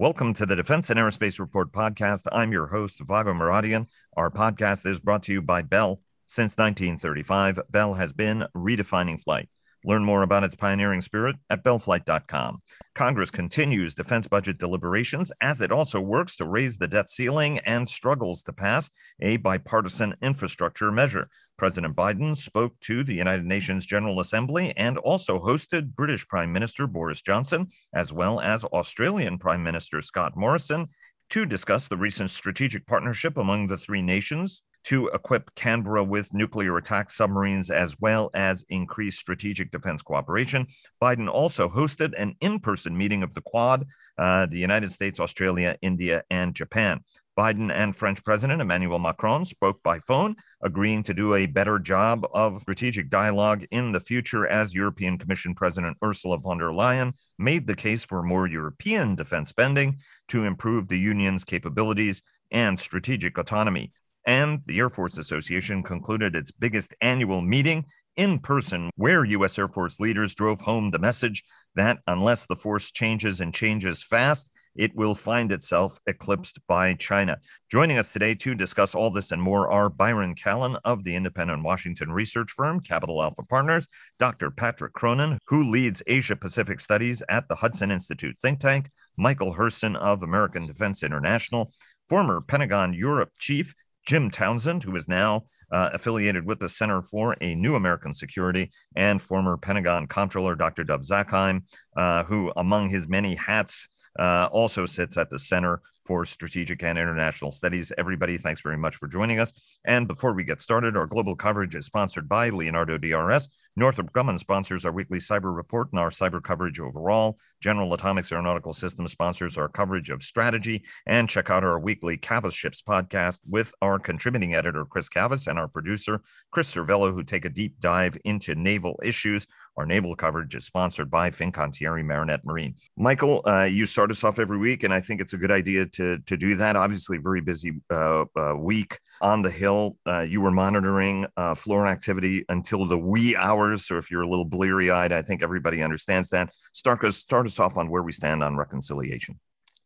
Welcome to the Defense and Aerospace Report podcast. I'm your host, Vago Muradian. Our podcast is brought to you by Bell. Since 1935, Bell has been redefining flight. Learn more about its pioneering spirit at bellflight.com. Congress continues defense budget deliberations as it also works to raise the debt ceiling and struggles to pass a bipartisan infrastructure measure. President Biden spoke to the United Nations General Assembly and also hosted British Prime Minister Boris Johnson, as well as Australian Prime Minister Scott Morrison, to discuss the recent strategic partnership among the three nations to equip Canberra with nuclear attack submarines as well as increase strategic defense cooperation. Biden also hosted an in person meeting of the Quad, uh, the United States, Australia, India, and Japan. Biden and French President Emmanuel Macron spoke by phone, agreeing to do a better job of strategic dialogue in the future as European Commission President Ursula von der Leyen made the case for more European defense spending to improve the union's capabilities and strategic autonomy. And the Air Force Association concluded its biggest annual meeting in person, where U.S. Air Force leaders drove home the message that unless the force changes and changes fast, it will find itself eclipsed by China. Joining us today to discuss all this and more are Byron Callan of the independent Washington research firm Capital Alpha Partners, Dr. Patrick Cronin, who leads Asia Pacific Studies at the Hudson Institute think tank, Michael Herson of American Defense International, former Pentagon Europe chief Jim Townsend, who is now uh, affiliated with the Center for a New American Security, and former Pentagon Comptroller Dr. Dov Zakheim, uh, who, among his many hats, uh, also sits at the Center for Strategic and International Studies. Everybody, thanks very much for joining us. And before we get started, our global coverage is sponsored by Leonardo DRS. Northrop Grumman sponsors our weekly cyber report and our cyber coverage overall. General Atomics Aeronautical Systems sponsors our coverage of strategy. And check out our weekly Cavas Ships podcast with our contributing editor, Chris Cavas, and our producer, Chris Cervello, who take a deep dive into naval issues. Our naval coverage is sponsored by Fincantieri Marinette Marine. Michael, uh, you start us off every week, and I think it's a good idea to, to do that. Obviously, very busy uh, uh, week on the Hill. Uh, you were monitoring uh, floor activity until the wee hours. So if you're a little bleary eyed, I think everybody understands that. Start us, start us off on where we stand on reconciliation.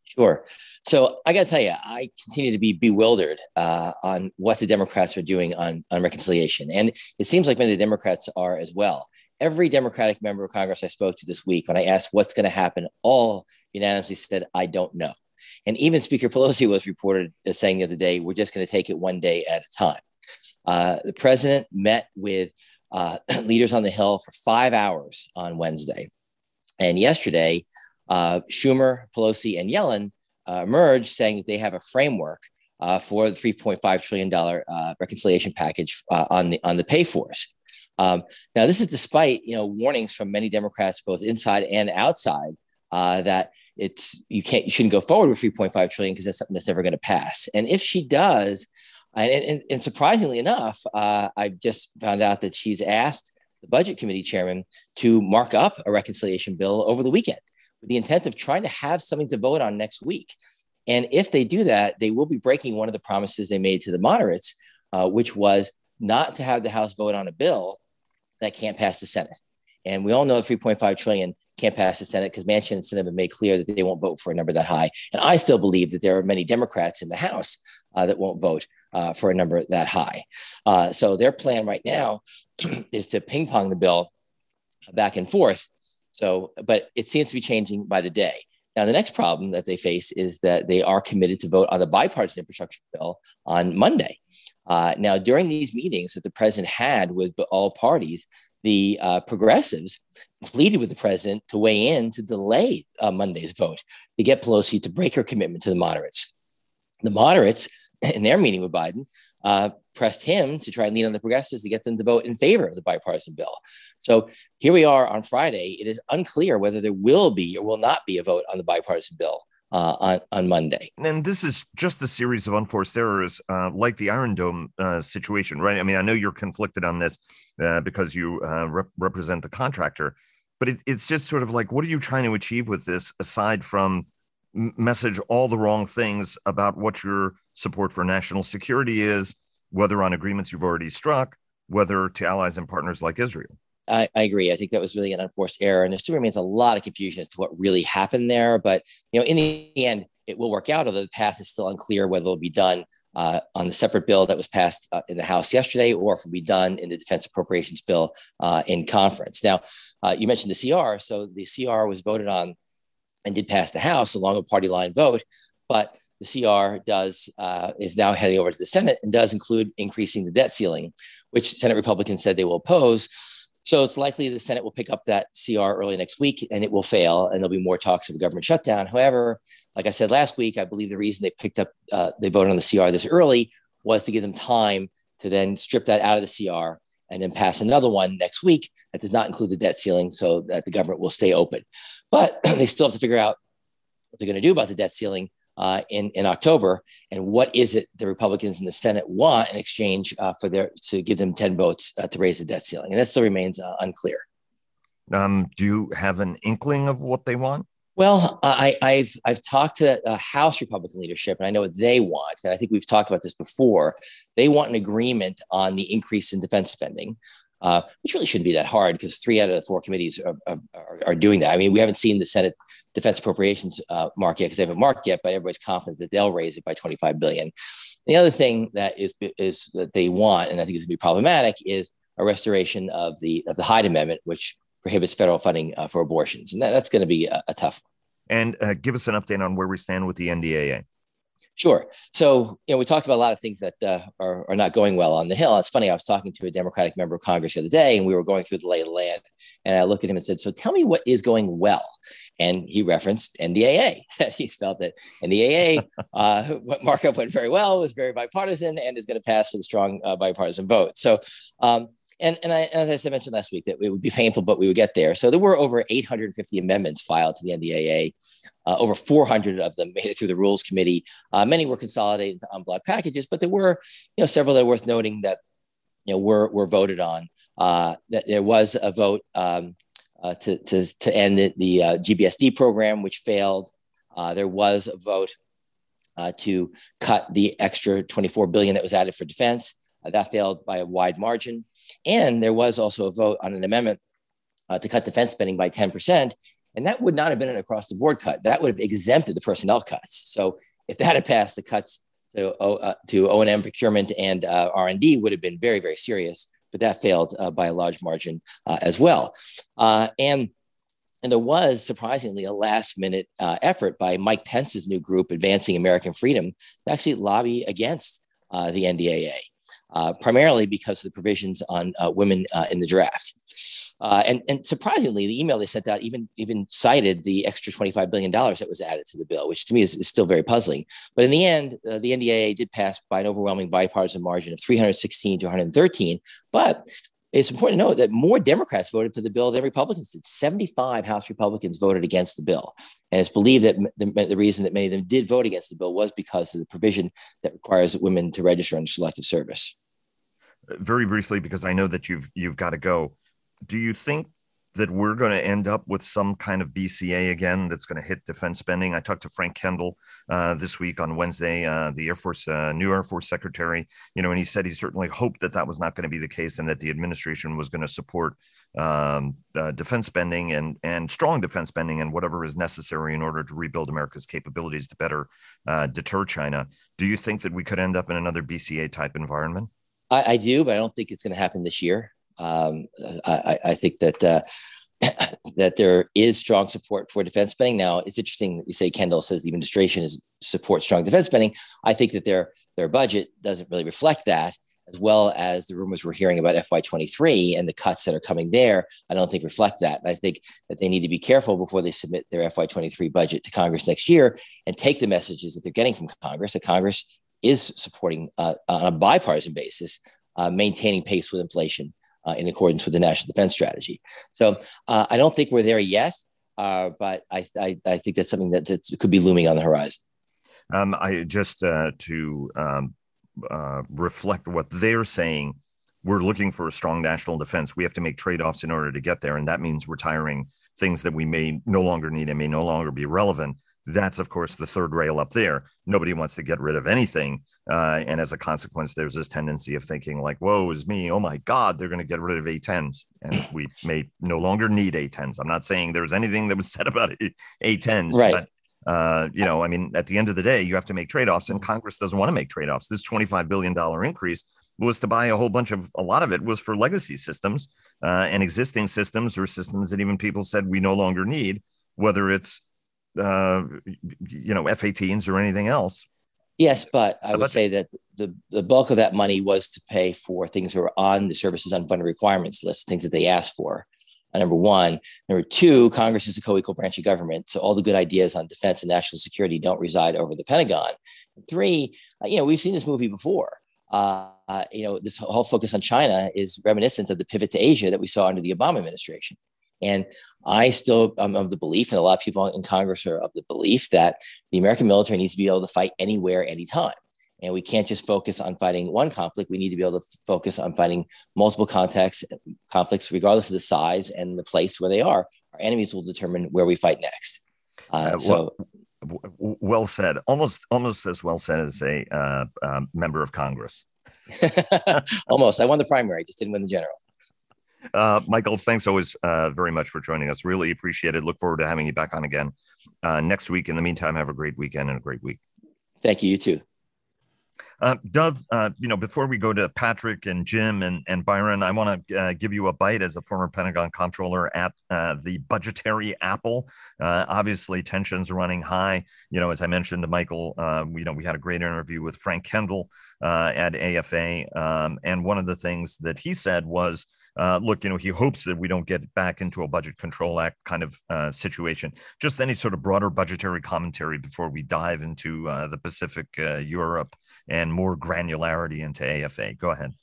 Sure. So I got to tell you, I continue to be bewildered uh, on what the Democrats are doing on, on reconciliation. And it seems like many of the Democrats are as well every Democratic member of Congress I spoke to this week, when I asked what's going to happen, all unanimously said, I don't know. And even Speaker Pelosi was reported as saying the other day, we're just going to take it one day at a time. Uh, the president met with uh, leaders on the Hill for five hours on Wednesday. And yesterday, uh, Schumer, Pelosi, and Yellen uh, emerged saying that they have a framework uh, for the $3.5 trillion uh, reconciliation package on, the, on the pay force. Um, now, this is despite you know warnings from many Democrats, both inside and outside, uh, that it's you can't you shouldn't go forward with 3.5 trillion because that's something that's never going to pass. And if she does, and, and, and surprisingly enough, uh, I've just found out that she's asked the budget committee chairman to mark up a reconciliation bill over the weekend with the intent of trying to have something to vote on next week. And if they do that, they will be breaking one of the promises they made to the moderates, uh, which was not to have the House vote on a bill that can't pass the Senate. And we all know 3.5 trillion can't pass the Senate because Manchin and have made clear that they won't vote for a number that high. And I still believe that there are many Democrats in the House uh, that won't vote uh, for a number that high. Uh, so their plan right now is to ping pong the bill back and forth. So, but it seems to be changing by the day. Now, the next problem that they face is that they are committed to vote on the bipartisan infrastructure bill on Monday. Uh, now, during these meetings that the president had with all parties, the uh, progressives pleaded with the president to weigh in to delay uh, Monday's vote to get Pelosi to break her commitment to the moderates. The moderates, in their meeting with Biden, uh, pressed him to try and lean on the progressives to get them to vote in favor of the bipartisan bill. So here we are on Friday. It is unclear whether there will be or will not be a vote on the bipartisan bill uh, on, on Monday. And this is just a series of unforced errors, uh, like the Iron Dome uh, situation, right? I mean, I know you're conflicted on this uh, because you uh, rep- represent the contractor, but it, it's just sort of like, what are you trying to achieve with this aside from message all the wrong things about what your support for national security is, whether on agreements you've already struck, whether to allies and partners like Israel? I, I, agree. I think that was really an unforced error, and there still remains a lot of confusion as to what really happened there. But you know, in the end, it will work out. Although the path is still unclear whether it'll be done uh, on the separate bill that was passed uh, in the House yesterday, or if it'll be done in the defense appropriations bill uh, in conference. Now, uh, you mentioned the CR, so the CR was voted on and did pass the House along a party line vote, but the CR does uh, is now heading over to the Senate and does include increasing the debt ceiling, which Senate Republicans said they will oppose. So it's likely the Senate will pick up that CR early next week and it will fail, and there'll be more talks of a government shutdown. However, like I said last week, I believe the reason they picked up, uh, they voted on the CR this early was to give them time to then strip that out of the CR and then pass another one next week that does not include the debt ceiling so that the government will stay open. But they still have to figure out what they're going to do about the debt ceiling uh, in, in October. And what is it the Republicans in the Senate want in exchange uh, for their to give them 10 votes uh, to raise the debt ceiling? And that still remains uh, unclear. Um, do you have an inkling of what they want? Well, I, have I've talked to uh, House Republican leadership, and I know what they want. And I think we've talked about this before. They want an agreement on the increase in defense spending uh, which really shouldn't be that hard because three out of the four committees are, are, are, doing that. I mean, we haven't seen the Senate Defense Appropriations uh, mark yet because they haven't marked yet, but everybody's confident that they'll raise it by 25 billion. The other thing that is is that they want, and I think is going to be problematic, is a restoration of the of the Hyde Amendment, which prohibits federal funding uh, for abortions, and that, that's going to be a, a tough. And uh, give us an update on where we stand with the NDAA. Sure. So, you know, we talked about a lot of things that uh, are, are not going well on the Hill. It's funny, I was talking to a Democratic member of Congress the other day, and we were going through the lay of the land. And I looked at him and said, So tell me what is going well. And he referenced NDAA. he felt that NDAA uh, markup went very well, was very bipartisan, and is going to pass with a strong uh, bipartisan vote. So, um, and, and I, as I mentioned last week, that it would be painful, but we would get there. So there were over 850 amendments filed to the NDAA. Uh, over 400 of them made it through the Rules Committee. Uh, many were consolidated into en bloc packages, but there were, you know, several that are worth noting that, you know, were were voted on. Uh, that there was a vote um, uh, to, to to end the, the uh, GBSD program, which failed. Uh, there was a vote to cut the extra 24 billion that was added for defense. Uh, that failed by a wide margin. And there was also a vote on an amendment uh, to cut defense spending by 10%. And that would not have been an across the board cut. That would have exempted the personnel cuts. So if that had passed, the cuts to, uh, to O&M procurement and uh, R&D would have been very, very serious. But that failed uh, by a large margin uh, as well. and and there was surprisingly a last minute uh, effort by Mike Pence's new group, Advancing American Freedom, to actually lobby against uh, the NDAA uh, primarily because of the provisions on uh, women uh, in the draft. Uh, and, and surprisingly, the email they sent out even, even cited the extra $25 billion that was added to the bill, which to me is, is still very puzzling. But in the end, the NDAA did pass by an overwhelming bipartisan margin of 316 to 113. But it's important to note that more Democrats voted for the bill than Republicans did. 75 House Republicans voted against the bill. And it's believed that the, the, reason that many of them did vote against the bill was because of the provision that requires women to register under selective service. Very briefly, because I know that you've you've got to go. Do you think that we're going to end up with some kind of BCA again that's going to hit defense spending. I talked to Frank Kendall uh, this week on Wednesday, uh, the Air Force, uh, new Air Force Secretary, you know, and he said he certainly hoped that that was not going to be the case and that the administration was going to support um, uh, defense spending and and strong defense spending and whatever is necessary in order to rebuild America's capabilities to better uh, deter China. Do you think that we could end up in another BCA type environment? I, I do, but I don't think it's going to happen this year. Um, I, I, think that uh, that there is strong support for defense spending. Now, it's interesting that you say Kendall says the administration is support strong defense spending. I think that their their budget doesn't really reflect that, as well as the rumors we're hearing about FY23 and the cuts that are coming there. I don't think reflect that. And I think that they need to be careful before they submit their FY23 budget to Congress next year and take the messages that they're getting from Congress. That Congress is supporting uh, on a bipartisan basis, uh, maintaining pace with inflation uh, in accordance with the national defense strategy. So uh, I don't think we're there yet, uh, but I, I, I, think that's something that, that could be looming on the horizon. Um, I just uh, to um, uh, reflect what they're saying. We're looking for a strong national defense. We have to make trade offs in order to get there. And that means retiring things that we may no longer need and may no longer be relevant That's, of course, the third rail up there. Nobody wants to get rid of anything. Uh, and as a consequence, there's this tendency of thinking, like, whoa, is me. Oh my God, they're going to get rid of A10s. And we may no longer need A10s. I'm not saying there was anything that was said about A10s, right. but uh, you know, I mean, at the end of the day, you have to make trade offs, and Congress doesn't want to make trade offs. This $25 billion increase was to buy a whole bunch of a lot of it was for legacy systems uh, and existing systems or systems that even people said we no longer need, whether it's uh, you know F-18s or anything else. Yes, but I would say that the, the bulk of that money was to pay for things that were on the services unfunded requirements list, things that they asked for. Uh, number one. Number two, Congress is a co-equal branch of government, so all the good ideas on defense and national security don't reside over the Pentagon. And three, uh, you know, we've seen this movie before. Uh, you know, this whole focus on China is reminiscent of the pivot to Asia that we saw under the Obama administration. And I still am of the belief, and a lot of people in Congress are of the belief that the American military needs to be able to fight anywhere, anytime. And we can't just focus on fighting one conflict. We need to be able to focus on fighting multiple contexts, conflicts, regardless of the size and the place where they are. Our enemies will determine where we fight next. Uh, uh, so, well, well, said. Almost, almost as well said as a uh, um, member of Congress. almost. I won the primary, just didn't win the general. Uh, Michael, thanks always uh, very much for joining us. Really appreciate it. Look forward to having you back on again uh, next week. In the meantime, have a great weekend and a great week. Thank you. You too. Uh, Dov, uh, you know, before we go to Patrick and Jim and, and Byron, I want to uh, give you a bite as a former Pentagon comptroller at uh, the budgetary apple. Uh, obviously, tensions are running high. You know, as I mentioned to Michael, uh, you know, we had a great interview with Frank Kendall at AFA. Um, and one of the things that he said was, uh, look, you know, he hopes that we don't get back into a budget control act kind of uh, situation. Just any sort of broader budgetary commentary before we dive into uh, the Pacific, Europe, and more granularity into AFA. Go ahead.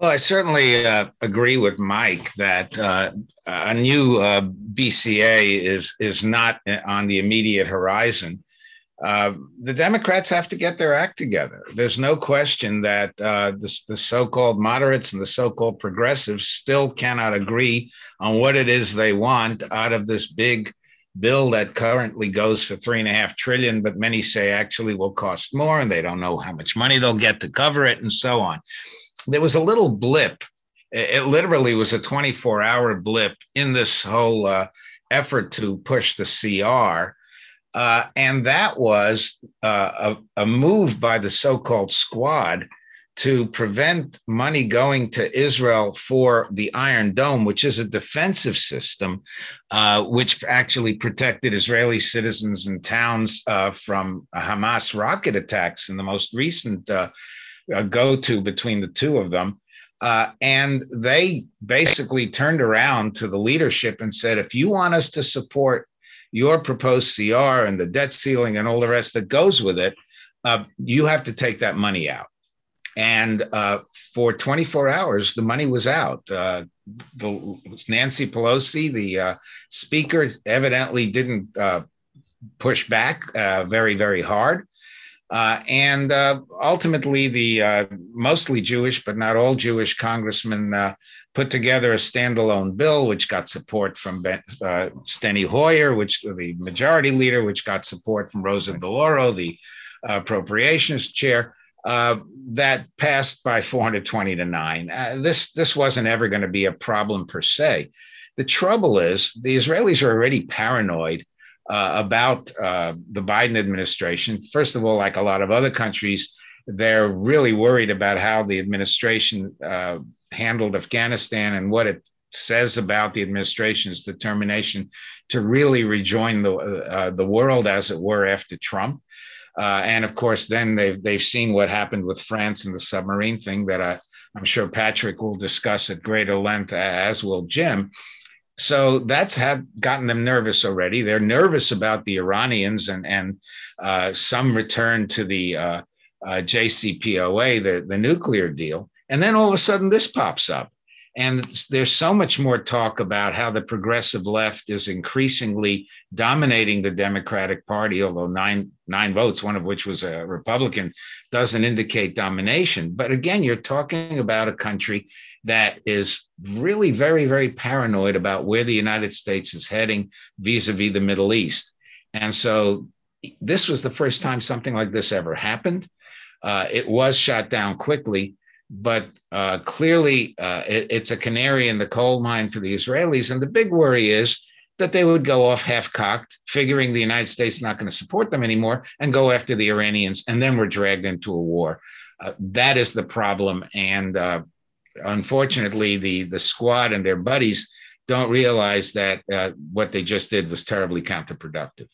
Well, I certainly uh, agree with Mike that uh, a new uh, BCA is is not on the immediate horizon. Uh, the Democrats have to get their act together. There's no question that uh, the, the so-called moderates and the so-called progressives still cannot agree on what it is they want out of this big bill that currently goes for three and a half trillion, but many say actually will cost more, and they don't know how much money they'll get to cover it, and so on. There was a little blip. It literally was a 24 hour blip in this whole uh, effort to push the CR. Uh, and that was uh, a, a, move by the so called squad to prevent money going to Israel for the Iron Dome, which is a defensive system, uh, which actually protected Israeli citizens and towns uh, from Hamas rocket attacks in the most recent uh, uh go to between the two of them. Uh, and they basically turned around to the leadership and said, if you want us to support your proposed CR and the debt ceiling and all the rest that goes with it, uh, you have to take that money out. And uh, for 24 hours, the money was out. Uh, the, Nancy Pelosi, the uh, speaker, evidently didn't uh, push back uh, very, very hard. And ultimately, the mostly Jewish, but not all Jewish congressmen put together a standalone bill, which got support from ben, Steny Hoyer, which the majority leader, which got support from Rosa DeLauro, the appropriations chair uh, that passed by 420 to 9. Uh, this, this wasn't ever going to be a problem per se. The trouble is, the Israelis are already paranoid uh, about uh, the Biden administration. First of all, like a lot of other countries, they're really worried about how the administration uh, handled Afghanistan and what it says about the administration's determination to really rejoin the uh, the world, as it were, after Trump. Uh, and of course, then they've they've seen what happened with France and the submarine thing that I, I'm sure Patrick will discuss at greater length, as will Jim. So that's had gotten them nervous already. They're nervous about the Iranians and and uh, some return to the uh, uh JCPOA, the the nuclear deal. And then all of a sudden, this pops up. And there's so much more talk about how the progressive left is increasingly dominating the Democratic Party, although nine nine votes, one of which was a Republican, doesn't indicate domination. But again, you're talking about a country that is really very, very paranoid about where the United States is heading vis-a-vis the Middle East. And so this was the first time something like this ever happened. Uh, it was shot down quickly, but uh, clearly uh, it, it's a canary in the coal mine for the Israelis. And the big worry is that they would go off half cocked, figuring the United States is not going to support them anymore, and go after the Iranians, and then we're dragged into a war. Uh, that is the problem. And uh, unfortunately, the, the squad and their buddies don't realize that uh, what they just did was terribly counterproductive.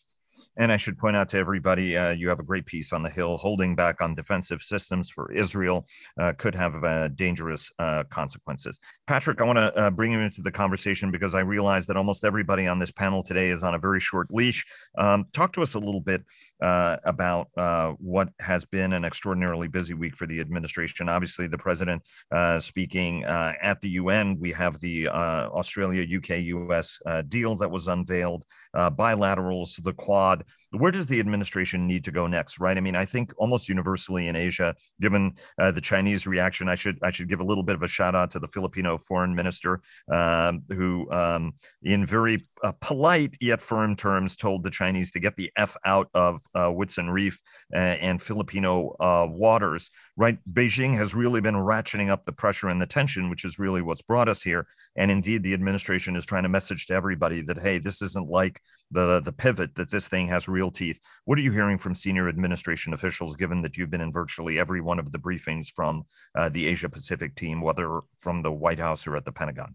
And I should point out to everybody, uh, you have a great piece on the Hill. Holding back on defensive systems for Israel uh, could have uh, dangerous uh, consequences. Patrick, I want to uh, bring you into the conversation because I realize that almost everybody on this panel today is on a very short leash. Um, talk to us a little bit uh, about uh, what has been an extraordinarily busy week for the administration. Obviously, the president uh, speaking uh, at the UN. We have the uh, Australia UK US uh, deal that was unveiled, bilaterals, the Quad where does the administration need to go next right? I mean i think almost universally in asia given uh, the chinese reaction i should i should give a little bit of a shout out to the filipino foreign minister um, who um, in very uh, polite yet firm terms told the chinese to get the f out of uh, Whitsun Reef uh, and filipino uh, waters right? Beijing has really been ratcheting up the pressure and the tension which is really what's brought us here. And indeed the administration is trying to message to everybody that hey this isn't like the the pivot that this thing has real teeth. What are you hearing from senior administration officials, given that you've been in virtually every one of the briefings from uh, the Asia Pacific team, whether from the White House or at the Pentagon?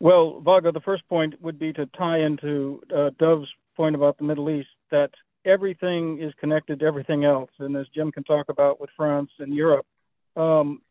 Well, Vago, the first point would be to tie into uh, Dov's point about the Middle East that everything is connected to everything else. And as Jim can talk about with France and Europe, um,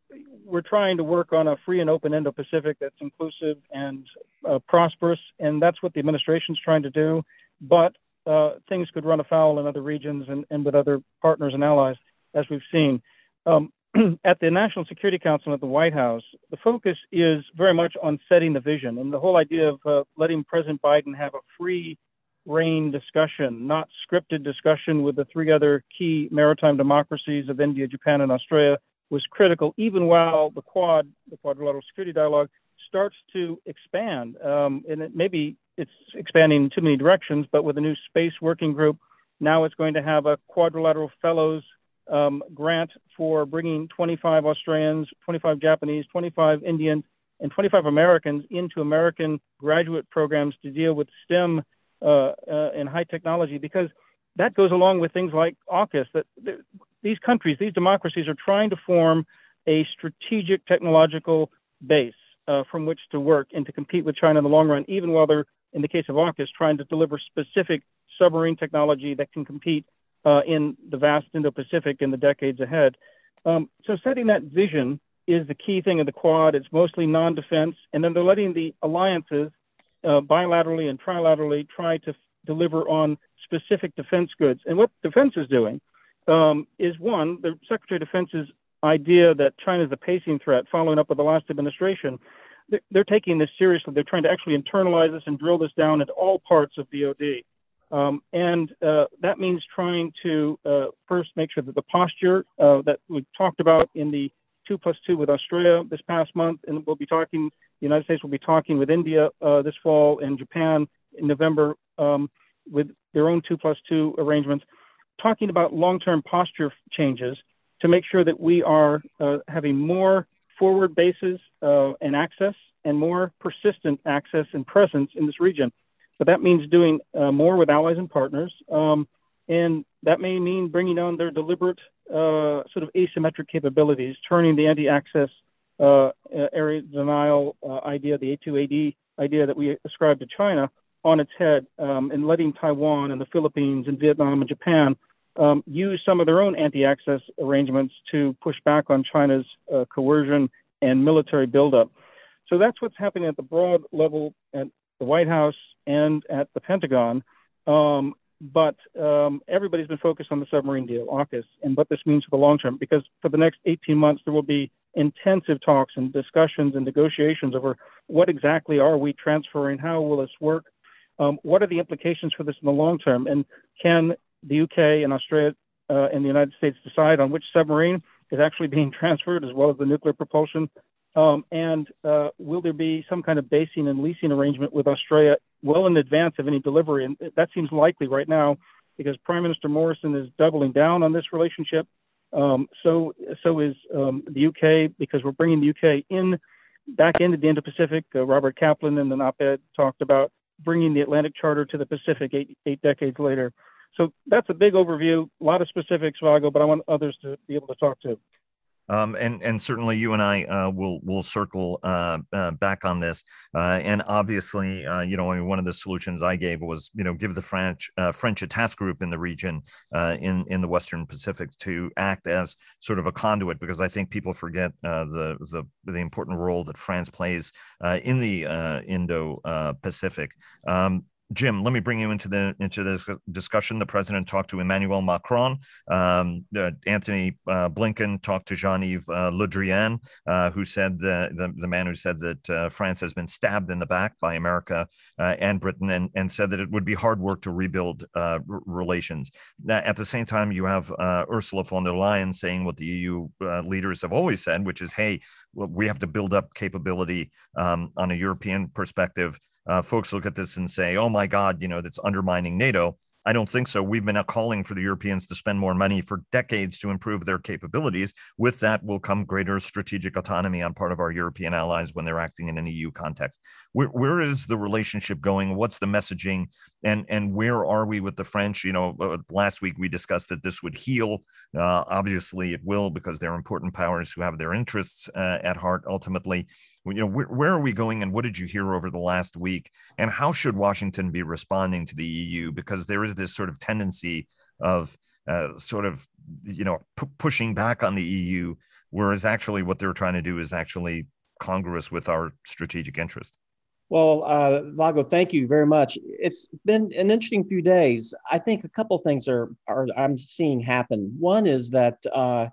we're trying to work on a free and open Indo-Pacific that's inclusive and uh, prosperous, and that's what the administration is trying to do but uh, things could run afoul in other regions and, and, with other partners and allies, as we've seen. Um, at the National Security Council at the White House, the focus is very much on setting the vision and the whole idea of uh, letting President Biden have a free reign discussion, not scripted discussion with the three other key maritime democracies of India, Japan, and Australia was critical, even while the Quad, the Quadrilateral Security Dialogue, starts to expand. Um, and it maybe it's expanding in too many directions, but with a new space working group, now it's going to have a quadrilateral fellows um, grant for bringing 25 Australians, 25 Japanese, 25 Indians, and 25 Americans into American graduate programs to deal with STEM uh, uh, and high technology because that goes along with things like AUKUS. That these countries, these democracies, are trying to form a strategic technological base uh, from which to work and to compete with China in the long run, even while they're in the case of AUKUS, trying to deliver specific submarine technology that can compete uh, in the vast Indo-Pacific in the decades ahead. Um, so setting that vision is the key thing of the Quad. It's mostly non-defense, and then they're letting the alliances uh, bilaterally and trilaterally try to f- deliver on specific defense goods. And what defense is doing um, is one, the Secretary of Defense's idea that China is a pacing threat, following up with the last administration, they're taking this seriously. They're trying to actually internalize this and drill this down into all parts of DoD. Um, and uh, that means trying to uh, first make sure that the posture uh, that we talked about in the two plus two with Australia this past month, and we'll be talking, the United States will be talking with India uh, this fall and Japan in November um, with their own two plus two arrangements, talking about long term posture changes to make sure that we are uh, having more forward bases uh, and access and more persistent access and presence in this region. But that means doing uh, more with allies and partners. Um, and that may mean bringing on their deliberate uh, sort of asymmetric capabilities, turning the anti access uh, area denial uh, idea, the A2AD idea that we ascribe to China, on its head um, and letting Taiwan and the Philippines and Vietnam and Japan um, use some of their own anti-access arrangements to push back on China's uh, coercion and military buildup. So that's what's happening at the broad level at the White House and at the Pentagon. Um, but um, everybody's been focused on the submarine deal, AUKUS, and what this means for the long term. Because for the next 18 months, there will be intensive talks and discussions and negotiations over what exactly are we transferring, how will this work, um, what are the implications for this in the long term, and can the UK and Australia uh, and the United States decide on which submarine is actually being transferred, as well as the nuclear propulsion. Um, and uh, will there be some kind of basing and leasing arrangement with Australia well in advance of any delivery? And that seems likely right now because Prime Minister Morrison is doubling down on this relationship. Um, so so is um, the UK because we're bringing the UK in back into the Indo-Pacific. Uh, Robert Kaplan in the op-ed talked about bringing the Atlantic Charter to the Pacific eight, eight decades later. So that's a big overview, a lot of specifics, Vago, but I want others to be able to talk to. Um, and and certainly you and I uh, will will circle uh, uh, back on this. Uh, and obviously, uh, you know, I mean, one of the solutions I gave was you know give the French uh, French a task group in the region in in the Western Pacific to act as sort of a conduit because I think people forget the the the important role that France plays in the Indo Pacific. Um, Jim, let me bring you into the into this discussion. The president talked to Emmanuel Macron. Um, uh, Antony uh, Blinken talked to Jean-Yves uh, Le Drian, uh, who said the, the, the man who said that uh, France has been stabbed in the back by America uh, and Britain, and and said that it would be hard work to rebuild r- relations. Now, at the same time, you have Ursula von der Leyen saying what the EU leaders have always said, which is, "Hey, we have to build up capability um, on a European perspective." Uh, folks look at this and say, oh my God, you know, that's undermining NATO. I don't think so. We've been calling for the Europeans to spend more money for decades to improve their capabilities. With that will come greater strategic autonomy on part of our European allies when they're acting in an EU context. Where, where is the relationship going? What's the messaging? And, and where are we with the French? You know, uh, last week we discussed that this would heal. Uh, obviously, it will because they're important powers who have their interests uh, at heart ultimately you know where, where are we going and what did you hear over the last week and how should washington be responding to the eu because there is this sort of tendency of uh, sort of you know p- pushing back on the eu whereas actually what they're trying to do is actually congruous with our strategic interest well, uh, Vago, thank you very much. It's been an interesting few days. I think a couple things are, are I'm seeing happen. One is that uh,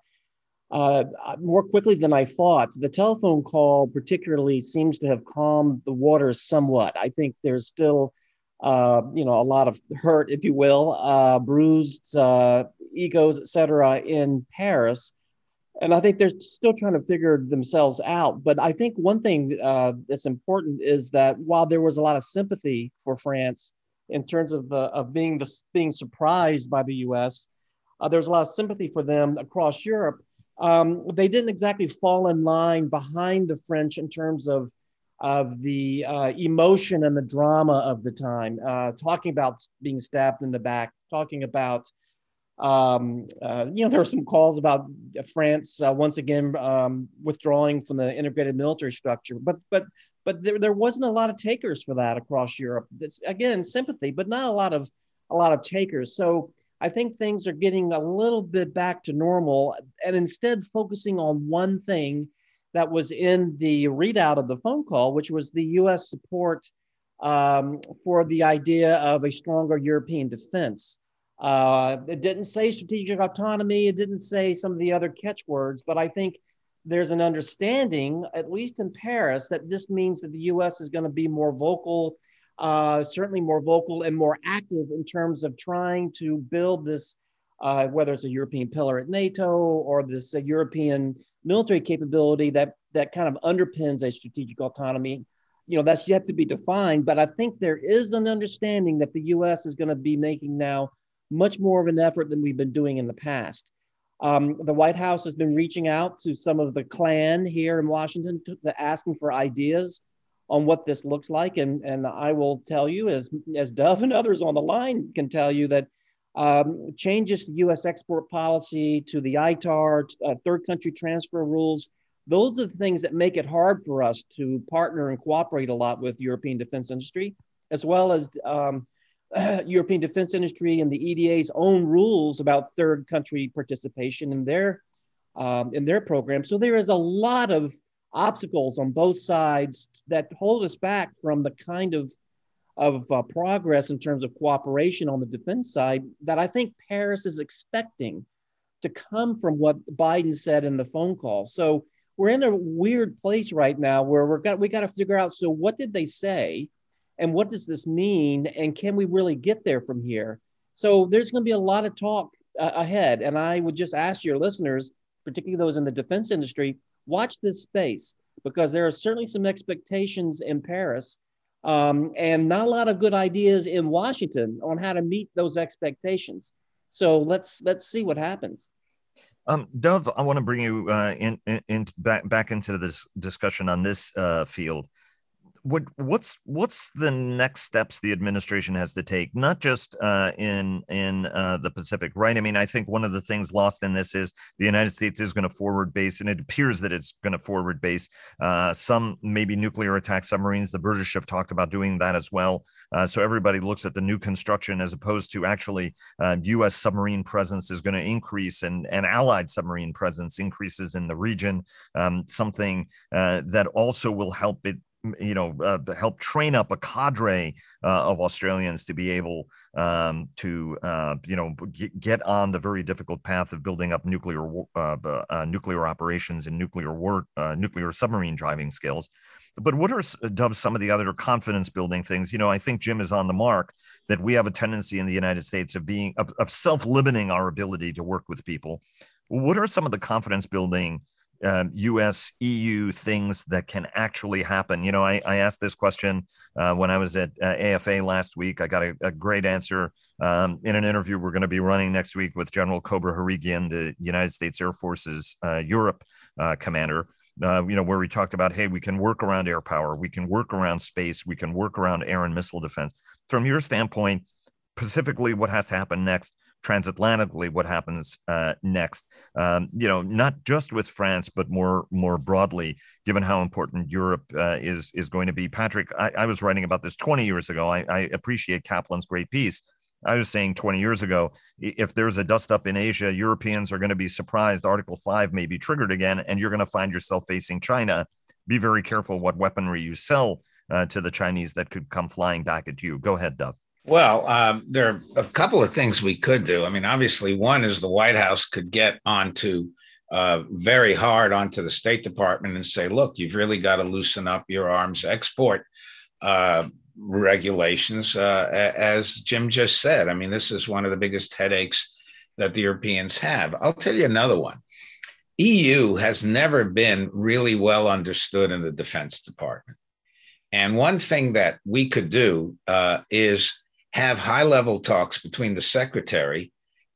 uh, more quickly than I thought. The telephone call, particularly, seems to have calmed the waters somewhat. I think there's still, uh, you know, a lot of hurt, if you will, uh, bruised uh, egos, etc., in Paris, and I think they're still trying to figure themselves out. But I think one thing uh, that's important is that while there was a lot of sympathy for France in terms of the of being the, being surprised by the U.S., uh, there's a lot of sympathy for them across Europe um, they didn't exactly fall in line behind the French in terms of of the uh, emotion and the drama of the time. Uh, talking about being stabbed in the back, talking about um, uh, you know there were some calls about France uh, once again um, withdrawing from the integrated military structure, but but but there, there wasn't a lot of takers for that across Europe. It's again sympathy, but not a lot of a lot of takers. So I think things are getting a little bit back to normal and instead focusing on one thing that was in the readout of the phone call, which was the US support um, for the idea of a stronger European defense. Uh, it didn't say strategic autonomy, it didn't say some of the other catchwords, but I think there's an understanding, at least in Paris, that this means that the US is going to be more vocal uh, certainly more vocal and more active in terms of trying to build this, uh, whether it's a European pillar at NATO or this uh, European military capability that that kind of underpins a strategic autonomy. You know, that's yet to be defined, but I think there is an understanding that the U.S. is going to be making now much more of an effort than we've been doing in the past. Um, the White House has been reaching out to some of the clan here in Washington, to, to asking for ideas on what this looks like. And, and I will tell you, as, as Dov and others on the line can tell you, that um, changes to US export policy, to the ITAR, uh, third country transfer rules, those are the things that make it hard for us to partner and cooperate a lot with European defense industry, as well as um, European defense industry and the EDA's own rules about third country participation in their um, in their program. So there is a lot of obstacles on both sides that hold us back from the kind of of uh, progress in terms of cooperation on the defense side that I think Paris is expecting to come from what Biden said in the phone call. So we're in a weird place right now where we're got we got to figure out so what did they say and what does this mean and can we really get there from here? So there's going to be a lot of talk uh, ahead and I would just ask your listeners, particularly those in the defense industry, watch this space because there are certainly some expectations in Paris um, and not a lot of good ideas in Washington on how to meet those expectations. So let's let's see what happens. Um, Dov, I want to bring you uh, in, in, in, back back into this discussion on this uh, field what what's what's the next steps the administration has to take not just uh, in in uh, the pacific right? I mean i think one of the things lost in this is the united states is going to forward base and it appears that it's going to forward base uh, some maybe nuclear attack submarines. The british have talked about doing that as well. Uh, so everybody looks at the new construction as opposed to actually u.s uh, submarine presence is going to increase and and allied submarine presence increases in the region. Um, something uh, that also will help it you know, uh, help train up a cadre uh, of Australians to be able um, to, uh, you know, get on the very difficult path of building up nuclear uh, uh, nuclear operations and nuclear war, uh, nuclear submarine driving skills. But what are Dov, some of the other confidence building things? You know, I think Jim is on the mark that we have a tendency in the United States of being of, of self limiting our ability to work with people. What are some of the confidence building? Um, US EU things that can actually happen? You know, I, I asked this question uh, when I was at uh, AFA last week. I got a, a great answer um, in an interview we're going to be running next week with General Cobra Harrigian, the United States Air Force's uh, Europe uh, commander. Uh, you know, where we talked about, hey, we can work around air power, we can work around space, we can work around air and missile defense. From your standpoint, specifically, what has to happen next? Transatlantically what happens uh, next. Um, you know, not just with France, but more more broadly, given how important Europe uh, is is going to be. Patrick, I, I, was writing about this 20 years ago. I, I appreciate Kaplan's great piece. I was saying 20 years ago, if there's a dust up in Asia, Europeans are going to be surprised. Article 5 may be triggered again, and you're going to find yourself facing China. Be very careful what weaponry you sell uh, to the Chinese that could come flying back at you. Go ahead, Dov. Well, um, there are a couple of things we could do. I mean, obviously, one is the White House could get onto uh, very hard onto the State Department and say, look, you've really got to loosen up your arms export uh, regulations. Uh, as Jim just said, I mean, this is one of the biggest headaches that the Europeans have. I'll tell you another one. EU has never been really well understood in the Defense Department. And one thing that we could do uh, is have high level talks between the secretary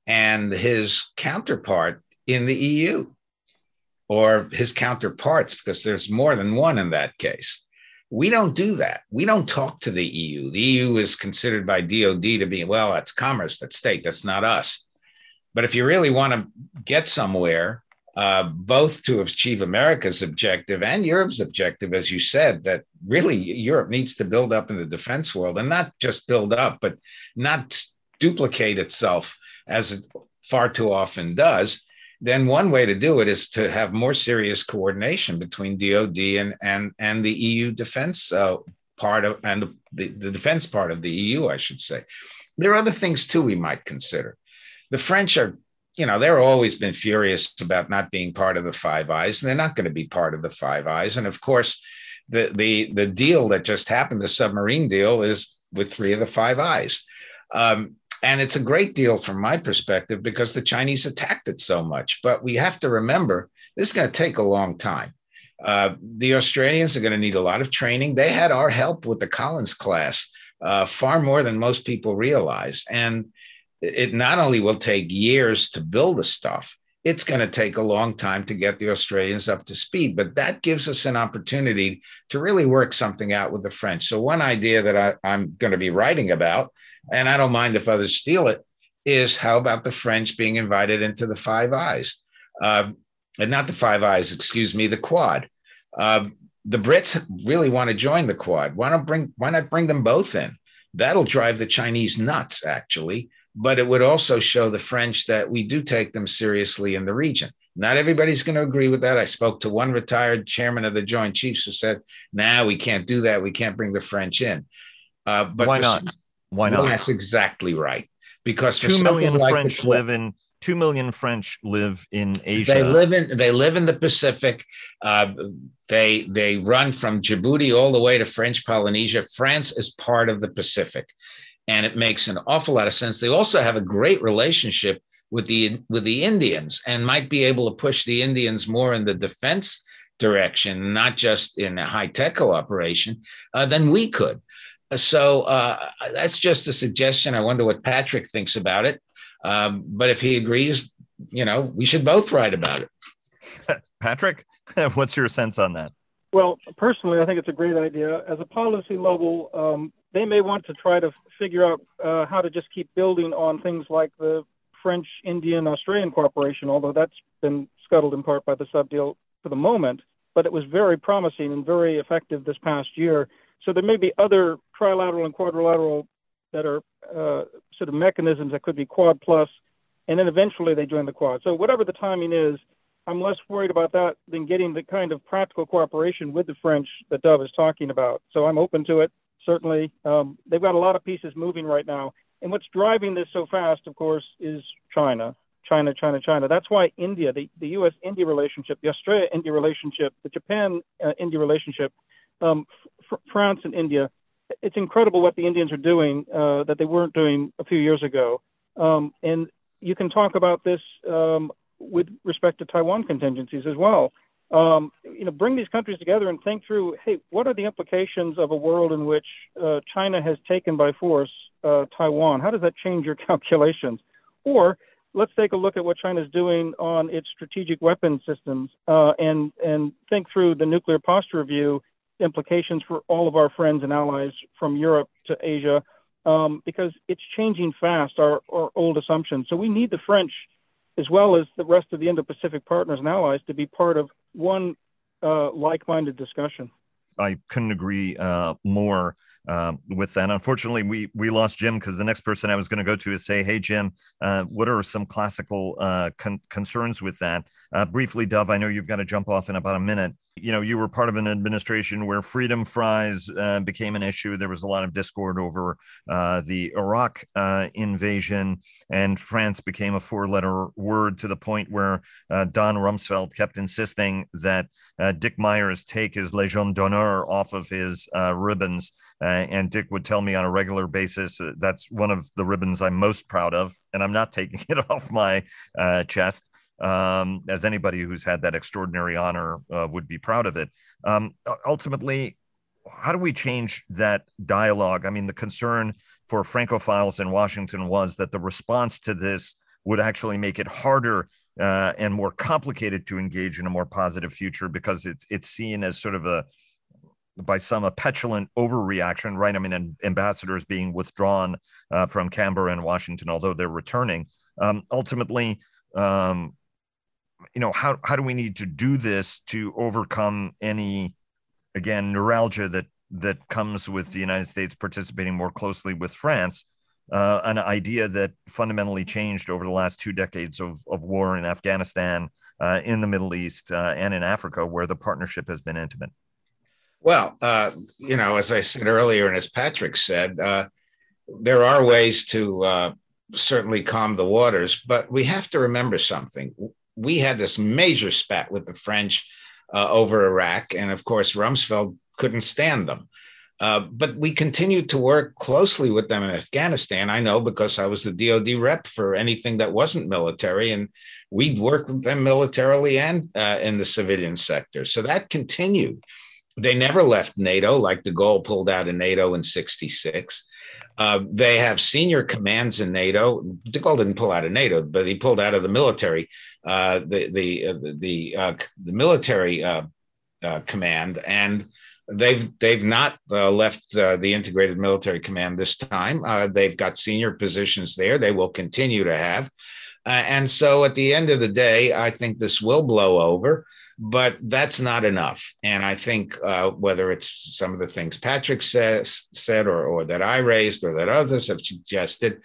and his counterpart in the EU or his counterparts, because there's more than one in that case. We don't do that. We don't talk to the EU. The EU is considered by DOD to be, well, that's commerce, that's state, that's not us. But if you really want to get somewhere, uh, both to achieve America's objective and Europe's objective, as you said, that really Europe needs to build up in the defense world and not just build up, but not duplicate itself as it far too often does. Then one way to do it is to have more serious coordination between DoD and and and the EU defense uh, part of and the, the, defense part of the EU, I should say. There are other things too we might consider. The French are you know, they're always been furious about not being part of the Five Eyes, and they're not going to be part of the Five Eyes. And of course, the the the deal that just happened, the submarine deal, is with three of the Five Eyes. Um, and it's a great deal from my perspective because the Chinese attacked it so much. But we have to remember this is going to take a long time. Uh, the Australians are going to need a lot of training. They had our help with the Collins class uh, far more than most people realize. And it not only will take years to build the stuff, it's going to take a long time to get the Australians up to speed. But that gives us an opportunity to really work something out with the French. So, one idea that I, am going to be writing about, and I don't mind if others steal it, is how about the French being invited into the Five Eyes? Um, and not the Five Eyes, excuse me, the Quad. Um, the Brits really want to join the Quad. Why not bring? Why not bring them both in? That'll drive the Chinese nuts, actually but it would also show the French that we do take them seriously in the region. Not everybody's going to agree with that. I spoke to one retired chairman of the Joint Chiefs who said, "Now nah, we can't do that. We can't bring the French in." Uh, but why not? Some, why not? Well, that's exactly right. Because two million like French the, live in two million French live in Asia. They live in they live in the Pacific. Uh, they they run from Djibouti all the way to French Polynesia. France is part of the Pacific and it makes an awful lot of sense. They also have a great relationship with the with the Indians and might be able to push the Indians more in the defense direction, not just in a high tech cooperation, uh, then we could. So uh, that's just a suggestion. I wonder what Patrick thinks about it. Um, but if he agrees, you know, we should both write about it. Patrick, what's your sense on that? Well, personally, I think it's a great idea. As a policy level, um, they may want to try to figure out uh, how to just keep building on things like the French, Indian, Australian cooperation, although that's been scuttled in part by the sub deal for the moment. But it was very promising and very effective this past year. So there may be other trilateral and quadrilateral that are uh, sort of mechanisms that could be Quad plus, and then eventually they join the Quad. So whatever the timing is, I'm less worried about that than getting the kind of practical cooperation with the French that Dov is talking about. So I'm open to it. Certainly, um, they've got a lot of pieces moving right now, and what's driving this so fast, of course, is China. China, China, China. That's why India, the, the U.S. India relationship, the Australia India relationship, the Japan India relationship, um, f- France and India it's incredible what the Indians are doing uh, that they weren't doing a few years ago. Um, and you can talk about this um, with respect to Taiwan contingencies as well. Um, you know, bring these countries together and think through, hey, what are the implications of a world in which uh, China has taken by force uh, Taiwan? How does that change your calculations? Or let's take a look at what China is doing on its strategic weapon systems uh, and and think through the nuclear posture review implications for all of our friends and allies from Europe to Asia, um, because it's changing fast, our, our old assumptions. So we need the French, as well as the rest of the Indo Pacific partners and allies, to be part of one uh, like minded discussion. I couldn't agree uh, more um, with that. Unfortunately, we we lost Jim because the next person I was going to go to is say, "Hey, Jim, uh, what are some classical uh, con- concerns with that?" Uh, briefly, Dov, I know you've got to jump off in about a minute. You know, you were part of an administration where freedom fries uh, became an issue. There was a lot of discord over uh, the Iraq invasion, and France became a four-letter word to the point where Don Rumsfeld kept insisting that Dick Myers take his Legion d'honneur off of his ribbons. Uh, and Dick would tell me on a regular basis uh, that's one of the ribbons I'm most proud of, and I'm not taking it off my uh, chest. Um, as anybody who's had that extraordinary honor uh, would be proud of it. Um, ultimately, how do we change that dialogue? I mean, the concern for Francophiles in Washington was that the response to this would actually make it harder uh, and more complicated to engage in a more positive future because it's it's seen as sort of a by some a petulant overreaction, right? I mean, ambassadors being withdrawn uh, from Canberra and Washington, although they're returning. Um, ultimately, um, you know, how how do we need to do this to overcome any, again, neuralgia that that comes with the United States participating more closely with France? Uh, an idea that fundamentally changed over the last two decades of, of war in Afghanistan, uh, in the Middle East, uh, and in Africa, where the partnership has been intimate. Well, uh, you know, as I said earlier, and as Patrick said, uh, there are ways to uh, certainly calm the waters, but we have to remember something. We had this major spat with the French uh, over Iraq, and of course, Rumsfeld couldn't stand them. Uh, but we continued to work closely with them in Afghanistan. I know because I was the DoD rep for anything that wasn't military, and we'd work with them militarily and uh, in the civilian sector. So that continued they never left NATO, like de Gaulle pulled out of NATO in 66. Uh, they have senior commands in NATO. De Gaulle didn't pull out of NATO, but he pulled out of the military, uh, the the uh, the uh, the military uh, uh, command, and they've they've not left the integrated military command this time. they've got senior positions there. They will continue to have, and so at the end of the day, I think this will blow over but that's not enough. And I think uh, whether it's some of the things Patrick says, said or, or that I raised or that others have suggested,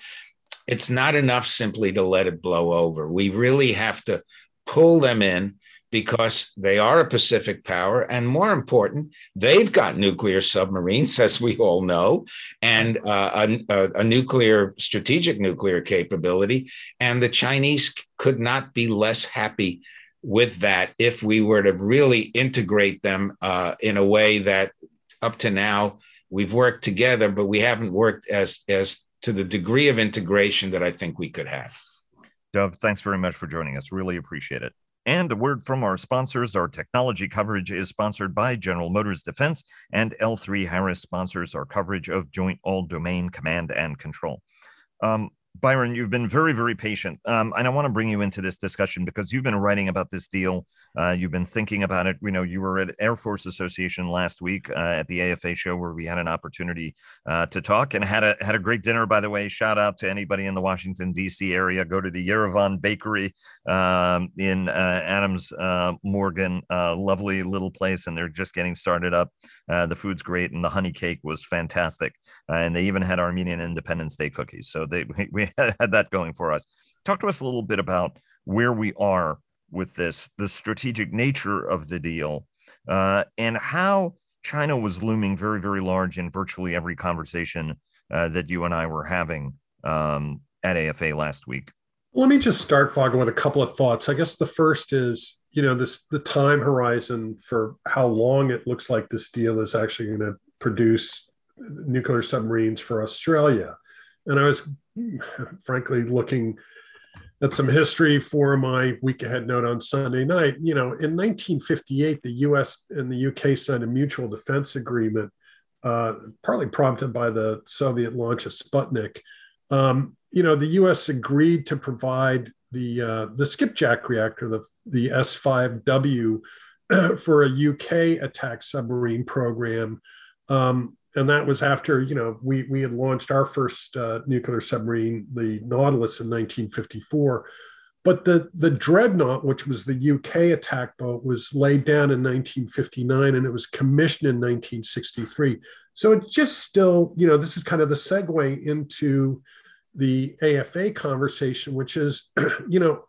it's not enough simply to let it blow over. We really have to pull them in because they are a Pacific power. And more important, they've got nuclear submarines, as we all know, and uh, a, a, a, nuclear, strategic nuclear capability. And the Chinese could not be less happy with that if we were to really integrate them uh, in a way that up to now we've worked together, but we haven't worked as as to the degree of integration that I think we could have. Dov, thanks very much for joining us. Really appreciate it. And a word from our sponsors. Our technology coverage is sponsored by General Motors Defense, and L3 Harris sponsors our coverage of Joint All Domain Command and Control. Um, Byron, you've been very, very patient. Um, and I want to bring you into this discussion because you've been writing about this deal. Uh, you've been thinking about it. We know you were at Air Force Association last week uh, at the AFA show where we had an opportunity uh, to talk and had a had a great dinner. By the way, shout out to anybody in the Washington D.C. area. Go to the Yerevan Bakery um, in uh, Adams uh, Morgan. Uh, lovely little place, and they're just getting started up. the food's great, and the honey cake was fantastic. and they even had Armenian Independence Day cookies. So they we we had that going for us. Talk to us a little bit about where we are with this, the strategic nature of the deal, uh, and how China was looming very, very large in virtually every conversation uh, that you and I were having um, at AFA last week. Let me just start, Vago, with a couple of thoughts. I guess the first is, you know, this the time horizon for how long it looks like this deal is actually going to produce nuclear submarines for Australia. And I was frankly looking at some history for my week ahead note on Sunday night. You know, in 1958, the US and the UK signed a mutual defense agreement, uh, partly prompted by the Soviet launch of Sputnik. Um, you know, the US agreed to provide the, uh, the skipjack reactor, the, the S5W, for a UK attack submarine program. Um, and that was after you know we we had launched our first uh, nuclear submarine, the Nautilus, in 1954. But the the dreadnought, which was the UK attack boat, was laid down in 1959, and it was commissioned in 1963. So it's just still, you know, this is kind of the segue into the AFA conversation, which is, you know,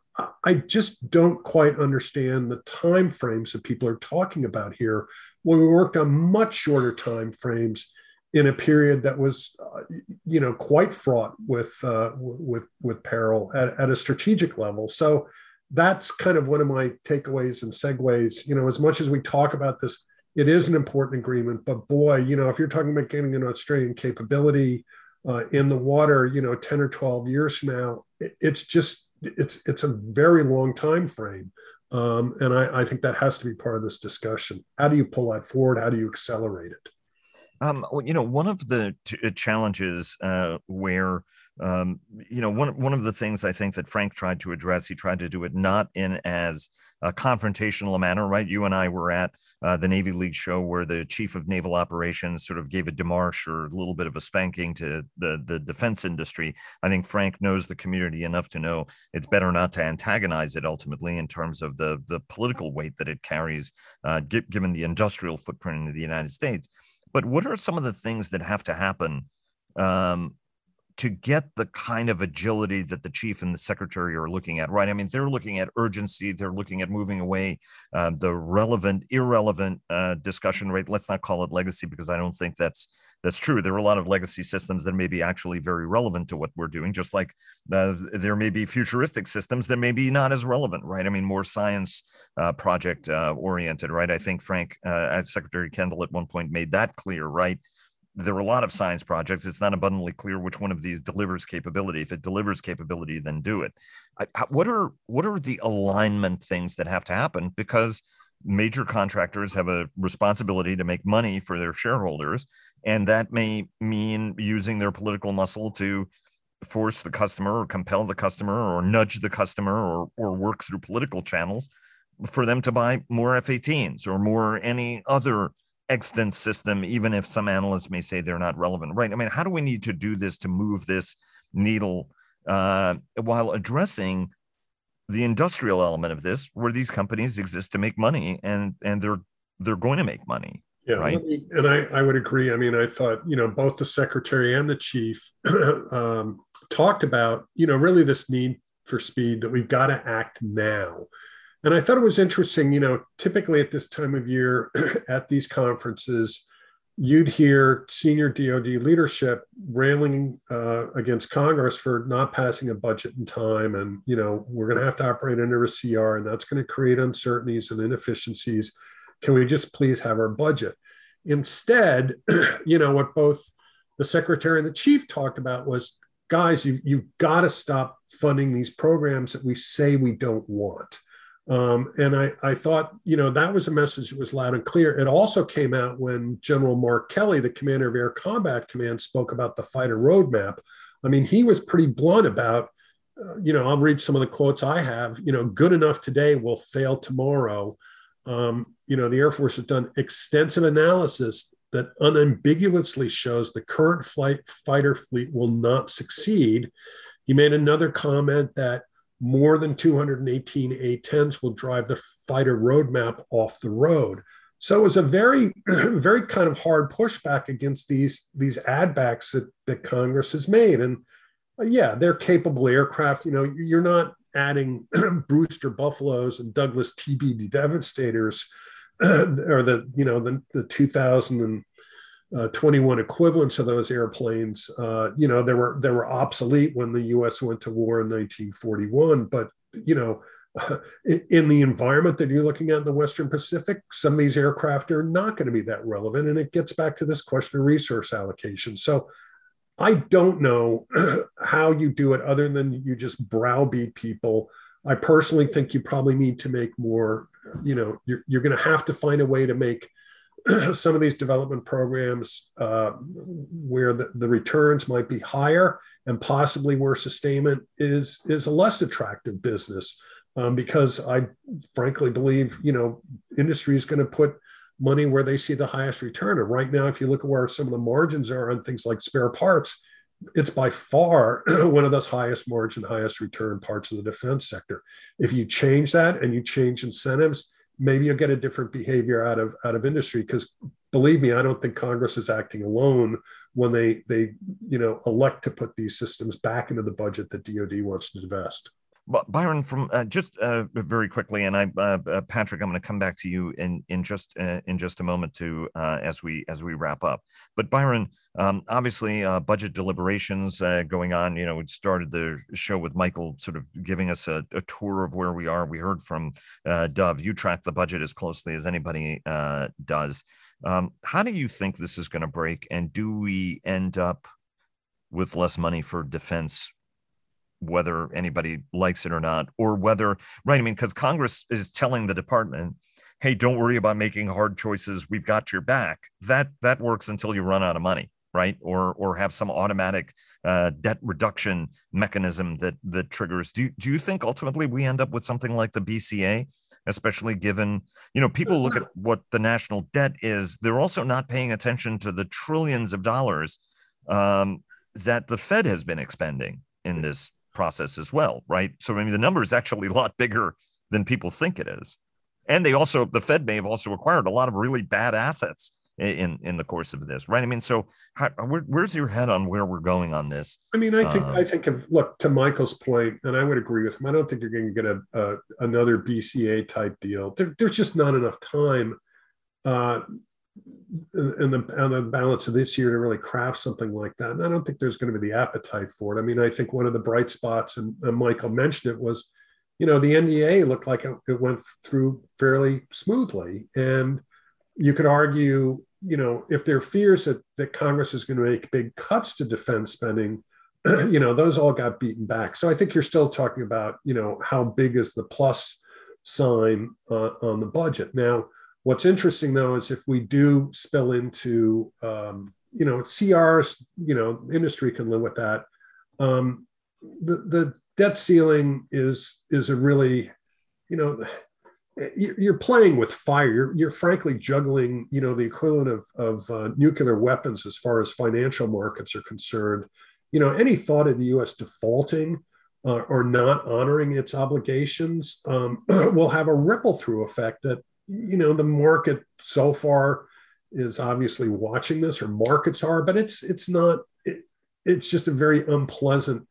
I just don't quite understand the time frames that people are talking about here when we worked on much shorter time frames in a period that was, uh, you know, quite fraught with uh, with with peril at, at a strategic level. So that's kind of one of my takeaways and segues. You know, as much as we talk about this, it is an important agreement. But boy, you know, if you're talking about getting an Australian capability uh, in the water, you know, ten or twelve years from now, it's just it's it's a very long time frame. Um, and I, I, think that has to be part of this discussion. How do you pull that forward? How do you accelerate it? Um, you know, one of the t- uh, challenges uh, where um, you know one one of the things I think that Frank tried to address, he tried to do it not in as a confrontational manner, right? You and I were at uh, the Navy League show where the chief of naval operations sort of gave a demarche or a little bit of a spanking to the the defense industry. I think Frank knows the community enough to know it's better not to antagonize it ultimately in terms of the the political weight that it carries, uh, given the industrial footprint in the United States. But what are some of the things that have to happen um, to get the kind of agility that the chief and the secretary are looking at, right? I mean, they're looking at urgency, they're looking at moving away uh, the relevant, irrelevant uh, discussion right? Let's not call it legacy because I don't think that's that's true. There are a lot of legacy systems that may be actually very relevant to what we're doing, just like uh, there may be futuristic systems that may be not as relevant, right? I mean, more science uh, project uh, oriented, right? I think Frank, uh, Secretary Kendall, at one point made that clear, right? There are a lot of science projects. It's not abundantly clear which one of these delivers capability. If it delivers capability, then do it. What are what are the alignment things that have to happen? Because major contractors have a responsibility to make money for their shareholders, and that may mean using their political muscle to force the customer or compel the customer or nudge the customer or or work through political channels for them to buy more F-18s or more any other extant system, even if some analysts may say they're not relevant, right? I mean, how do we need to do this to move this needle uh, while addressing the industrial element of this, where these companies exist to make money and and they're they're going to make money. Yeah, right. And I, I would agree. I mean, I thought, you know, both the secretary and the chief um, talked about, you know, really this need for speed that we've got to act now. And I thought it was interesting, you know, typically at this time of year at these conferences, you'd hear senior DoD leadership railing uh, against Congress for not passing a budget in time. And, you know, we're going to have to operate under a CR, and that's going to create uncertainties and inefficiencies. Can we just please have our budget? Instead, you know, what both the secretary and the chief talked about was guys, you, you've got to stop funding these programs that we say we don't want Um, and I, I thought, you know, that was a message that was loud and clear. It also came out when General Mark Kelly, the commander of Air Combat Command, spoke about the fighter roadmap. I mean, he was pretty blunt about, uh, you know, I'll read some of the quotes I have, you know, good enough today will fail tomorrow. Um, you know, the Air Force has done extensive analysis that unambiguously shows the current flight fighter fleet will not succeed. He made another comment that more than 218 A-10s will drive the fighter roadmap off the road. So it was a very, very kind of hard pushback against these these ad backs that, that Congress has made. And uh, yeah, they're capable aircraft. You know, you're not adding Brewster Buffaloes and Douglas TB Devastators or the you know the the 2021 equivalents of those airplanes. Uh, you know, they were they were obsolete when the U.S. went to war in 1941. But you know, in the environment that you're looking at in the Western Pacific, some of these aircraft are not going to be that relevant, and it gets back to this question of resource allocation. So. I don't know how you do it other than you just browbeat people. I personally think you probably need to make more you know you're, you're going to have to find a way to make some of these development programs uh, where the, the returns might be higher and possibly where sustainment is is a less attractive business um, because I frankly believe you know industry is going to put money where they see the highest return. And right now, if you look at where some of the margins are on things like spare parts, it's by far one of those highest margin, highest return parts of the defense sector. If you change that and you change incentives, maybe you'll get a different behavior out of out of industry. Because believe me, I don't think Congress is acting alone when they they you know elect to put these systems back into the budget that DoD wants to invest. Byron, from uh, just uh, very quickly, and I, uh, uh Patrick, I'm going to come back to you in in just uh, in just a moment to uh, as we as we wrap up. But Byron, um, obviously, budget deliberations going on. You know, we started the show with Michael, sort of giving us a, a tour of where we are. We heard from Dov. You track the budget as closely as anybody does. Um, how do you think this is going to break? And do we end up with less money for defense whether anybody likes it or not, or whether, right? I mean, because Congress is telling the department, hey, don't worry about making hard choices. We've got your back. That that works until you run out of money, right? Or or have some automatic uh, debt reduction mechanism that that triggers. Do do you think ultimately we end up with something like the BCA? especially given you know people look at what the national debt is they're also not paying attention to the trillions of dollars um, that the fed has been expending in this process as well, right? So I mean, the number is actually a lot bigger than people think it is. And they also, the Fed may have also acquired a lot of really bad assets in in the course of this, right? I mean, so how, where, where's your head on where we're going on this? I mean, I think um, I think if look to Michael's point, and I would agree with him. I don't think you're going to get a, a another BCA type deal. There, there's just not enough time. Uh, in the on the balance of this year to really craft something like that. And I don't think there's going to be the appetite for it. I mean, I think one of the bright spots, and, and Michael mentioned it, was, you know, the NDA looked like it, it went through fairly smoothly. And you could argue, you know, if there are fears that, that Congress is going to make big cuts to defense spending, you know, those all got beaten back. So I think you're still talking about, you know, how big is the plus sign uh, on the budget. Now, What's interesting though is if we do spill into, um, you know, CRs, you know, industry can live with that. Um, the, the debt ceiling is is a really, you know, you're playing with fire. You're, you're frankly juggling, you know, the equivalent of, of uh, nuclear weapons as far as financial markets are concerned. You know, any thought of the U.S. defaulting uh, or not honoring its obligations um, will have a ripple through effect that you know the market so far is obviously watching this or markets are but it's it's not it, it's just a very unpleasant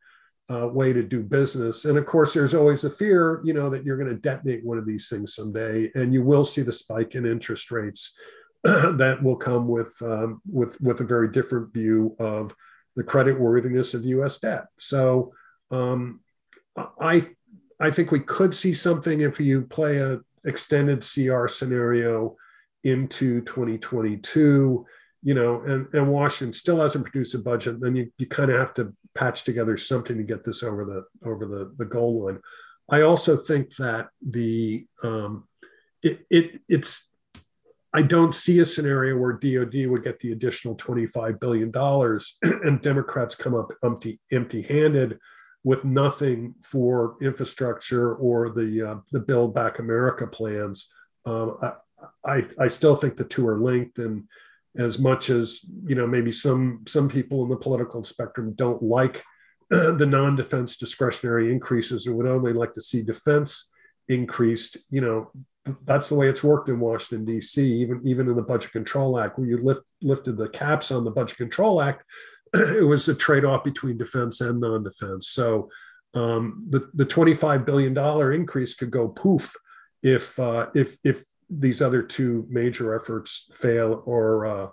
uh, way to do business. And of course there's always a fear you know that you're going to detonate one of these things someday and you will see the spike in interest rates that will come with um, with with a very different view of the credit worthiness of us debt. So um, i i think we could see something if you play a extended CR scenario into 2022, you know, and, and Washington still hasn't produced a budget, then you, you kind of have to patch together something to get this over the over the, the goal line. I also think that the um, it, it it's I don't see a scenario where DOD would get the additional $25 billion and Democrats come up empty, empty handed with nothing for infrastructure or the, uh, the Build Back America plans. Um, I, I, I, still think the two are linked. And as much as, you know, maybe some, some people in the political spectrum don't like the non-defense discretionary increases or would only like to see defense increased, you know, that's the way it's worked in Washington D.C. Even even in the Budget Control Act, where you lift, lifted the caps on the Budget Control Act, it was a trade-off between defense and non-defense. So um, the the twenty-five billion dollar increase could go poof if uh, if if these other two major efforts fail, or uh,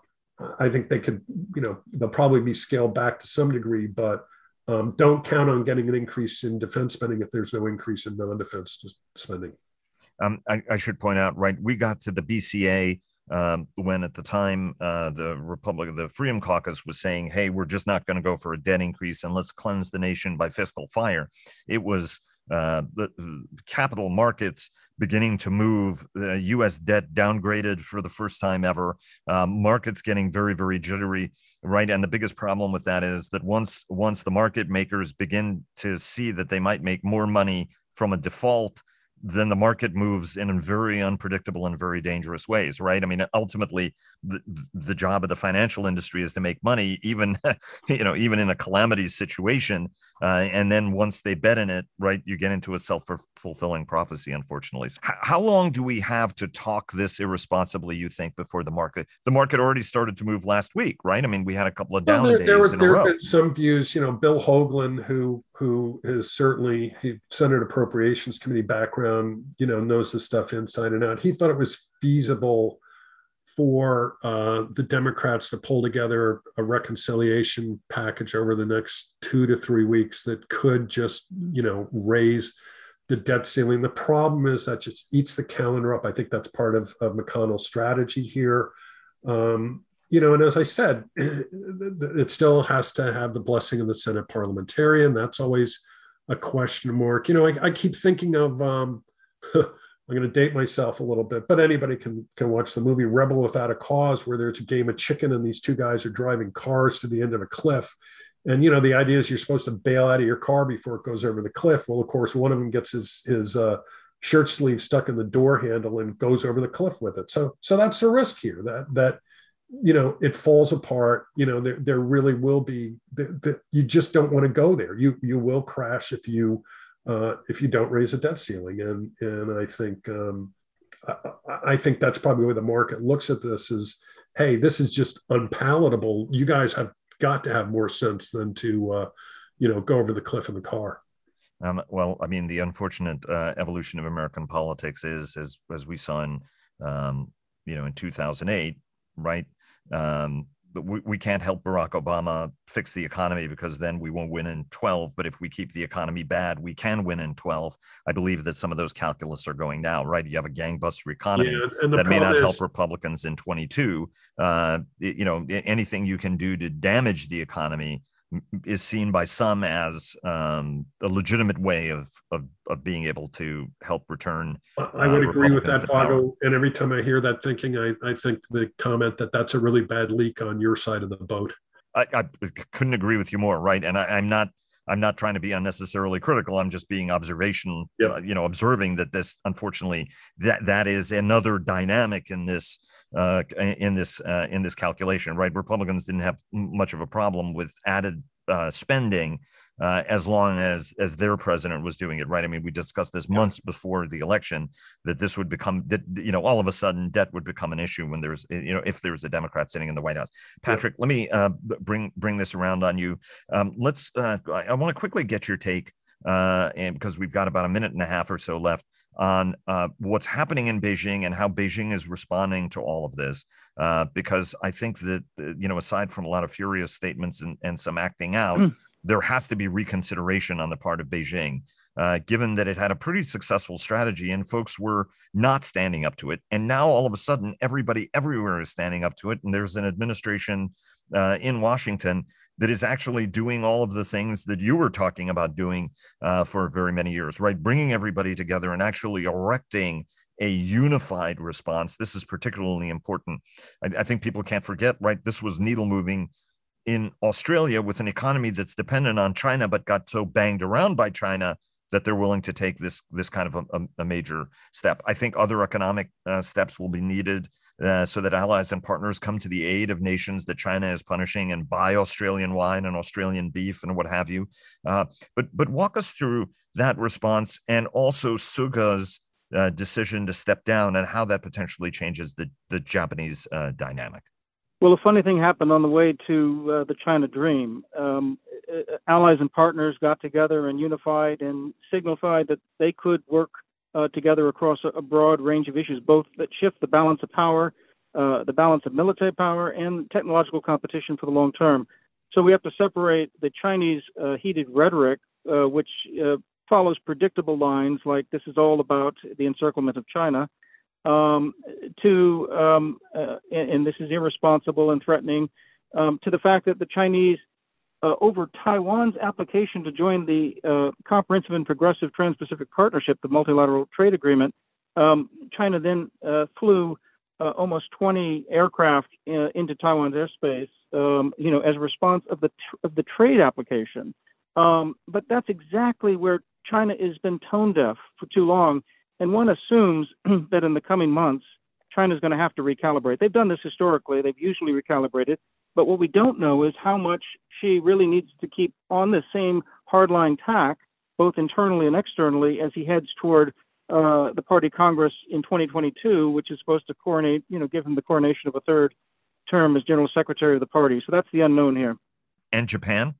I think they could, you know, they'll probably be scaled back to some degree, but um, don't count on getting an increase in defense spending if there's no increase in non-defense spending. Um, I, I, should point out, right? We got to the BCA um, when at the time uh, the Republic, of the Freedom Caucus was saying, "Hey, we're just not going to go for a debt increase and let's cleanse the nation by fiscal fire." It was uh, the capital markets beginning to move, uh, U.S. debt downgraded for the first time ever, um, markets getting very, very jittery, right? And the biggest problem with that is that once once the market makers begin to see that they might make more money from a default then the market moves in very unpredictable and very dangerous ways, right? I mean, ultimately, the, the job of the financial industry is to make money, even you know, even in a calamity situation. Uh, and then once they bet in it, right, you get into a self fulfilling prophecy. Unfortunately, so how long do we have to talk this irresponsibly? You think before the market? The market already started to move last week, right? I mean, we had a couple of down well, there, days there, were, in there a row. Been some views, you know, Bill Hoagland, who who is certainly he Senate Appropriations Committee background, you know, knows this stuff inside and out. He thought it was feasible for uh, the Democrats to pull together a reconciliation package over the next two to three weeks that could just, you know, raise the debt ceiling. The problem is that just eats the calendar up. I think that's part of, of McConnell's strategy here. Um, you know, and as I said, it still has to have the blessing of the Senate parliamentarian. That's always a question mark. You know, I, I keep thinking of um, I'm going to date myself a little bit, but anybody can can watch the movie Rebel Without a Cause, where there's a game of chicken and these two guys are driving cars to the end of a cliff. And you know, the idea is you're supposed to bail out of your car before it goes over the cliff. Well, of course, one of them gets his his uh, shirt sleeve stuck in the door handle and goes over the cliff with it. So so that's the risk here that that you know it falls apart. You know, there there really will be that you just don't want to go there. You you will crash if you uh, if you don't raise a debt ceiling. And and I think um, I, I, think that's probably where the market looks at this is, hey, this is just unpalatable. You guys have got to have more sense than to uh, you know go over the cliff in the car. Um, well, I mean, the unfortunate uh, evolution of American politics is, as as we saw in um, you know in 2008, right? Um, but we, we can't help Barack Obama fix the economy because then we won't win in 12. But if we keep the economy bad, we can win in 12. I believe that some of those calculus are going now, right? You have a gangbuster economy yeah, that may not is, help Republicans in 22. Uh, you know, anything you can do to damage the economy is seen by some as um, a legitimate way of, of, of being able to help return. I would uh, agree with that, Vago. And every time I hear that thinking, I, I think the comment that that's a really bad leak on your side of the boat. I, I couldn't agree with you more. Right, and I, I'm not. I'm not trying to be unnecessarily critical. I'm just being observation, yep. uh, you know, observing that this, unfortunately, that that is another dynamic in this uh, in this uh, in this calculation, right? Republicans didn't have much of a problem with added uh, spending uh, as long as as their president was doing it, right? I mean, we discussed this months before the election that this would become that you know all of a sudden debt would become an issue when there's you know if there's a Democrat sitting in the White House. Patrick, yeah. let me uh, bring bring this around on you. Um, let's uh, I want to quickly get your take uh, and because we've got about a minute and a half or so left on uh, what's happening in Beijing and how Beijing is responding to all of this. Uh, because I think that, uh, you know, aside from a lot of furious statements and, and some acting out, mm. there has to be reconsideration on the part of Beijing. Uh, given that it had a pretty successful strategy and folks were not standing up to it. And now all of a sudden, everybody everywhere is standing up to it. And there's an administration uh, in Washington that is actually doing all of the things that you were talking about doing uh, for very many years, right? Bringing everybody together and actually erecting a unified response. This is particularly important. I, I think people can't forget, right? This was needle moving in Australia with an economy that's dependent on China, but got so banged around by China that they're willing to take this this kind of a, a major step. I think other economic uh, steps will be needed uh, so that allies and partners come to the aid of nations that China is punishing and buy Australian wine and Australian beef and what have you. Uh, but but walk us through that response and also Suga's uh, decision to step down and how that potentially changes the the Japanese uh, dynamic. Well, a funny thing happened on the way to uh, the China Dream. Um, allies and partners got together and unified and signified that they could work uh, together across a, broad range of issues, both that shift the balance of power, uh, the balance of military power, and technological competition for the long term. So we have to separate the Chinese uh, heated rhetoric, uh, which uh, follows predictable lines like this is all about the encirclement of China, um, to, um, uh, and, and, this is irresponsible and threatening, um, to the fact that the Chinese, uh, over Taiwan's application to join the uh, Comprehensive and Progressive Trans Pacific Partnership, the multilateral trade agreement, um, China then uh, flew uh, almost 20 aircraft uh, into Taiwan's airspace, um, you know, as a response of the, tr- of the trade application. Um, but that's exactly where China has been tone deaf for too long and one assumes that in the coming months, China is going to have to recalibrate. They've done this historically, they've usually recalibrated. But what we don't know is how much Xi really needs to keep on the same hardline tack, both internally and externally, as he heads toward uh, the party Congress in 2022, which is supposed to coronate, you know, give him the coronation of a third term as general secretary of the party. So that's the unknown here. And Japan?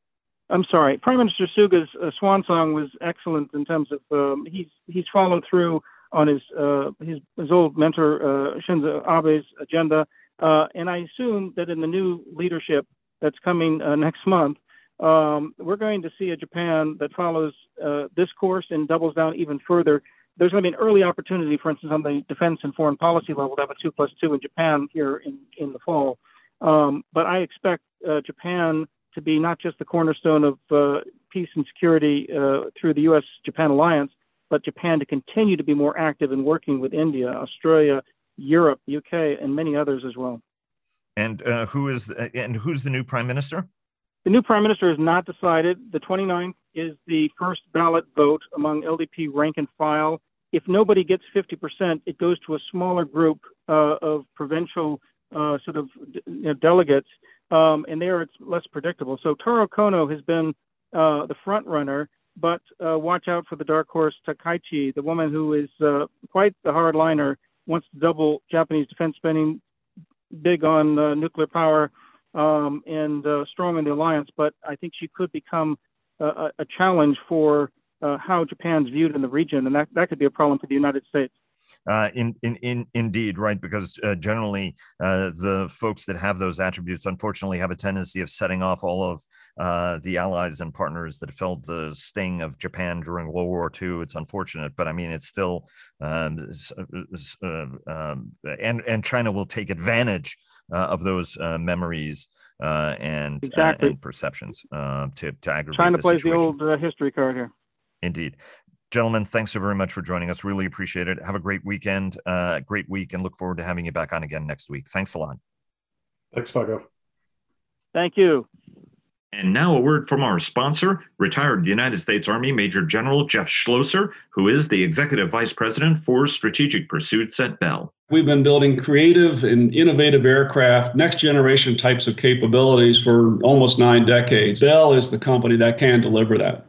I'm sorry. Prime Minister Suga's uh, swan song was excellent in terms of um, he's he's followed through on his uh, his, his old mentor uh, Shinzo Abe's agenda, uh, and I assume that in the new leadership that's coming uh, next month, um, we're going to see a Japan that follows uh, this course and doubles down even further. There's going to be an early opportunity, for instance, on the defense and foreign policy level to have a two plus two in Japan here in in the fall. Um, but I expect Japan to be not just the cornerstone of uh, peace and security uh, through the U.S. Japan alliance, but Japan to continue to be more active in working with India, Australia, Europe, UK, and many others as well. And uh, who is and who's the new prime minister? The new prime minister is not decided. The 29th is the first ballot vote among LDP rank and file. If nobody gets 50%, it goes to a smaller group uh, of provincial uh, sort of you know, delegates um, and there it's less predictable. So Taro Kono has been uh, the front runner, but uh, watch out for the dark horse Takaichi, the woman who is uh, quite the hardliner, wants to double Japanese defense spending, big on uh, nuclear power, um, and uh, strong in the alliance. But I think she could become a, a challenge for uh, how Japan's viewed in the region, and that, that could be a problem for the United States. Uh, in, in, in, indeed, right? Because uh, generally, uh, the folks that have those attributes, unfortunately, have a tendency of setting off all of uh, the allies and partners that felt the sting of Japan during World War II. It's unfortunate, but I mean, it's still, um, uh, um, and and China will take advantage of those memories. and, exactly. and perceptions to to aggravate. China plays situation. the old history card here. Indeed. Gentlemen, thanks so very much for joining us. Really appreciate it. Have a great weekend, uh, great week, and look forward to having you back on again next week. Thanks a lot. Thanks, Vago. Thank you. And now a word from our sponsor, retired United States Army Major General Jeff Schlosser, who is the Executive Vice President for Strategic Pursuits at Bell. We've been building creative and innovative aircraft, next generation types of capabilities for almost nine decades. Bell is the company that can deliver that.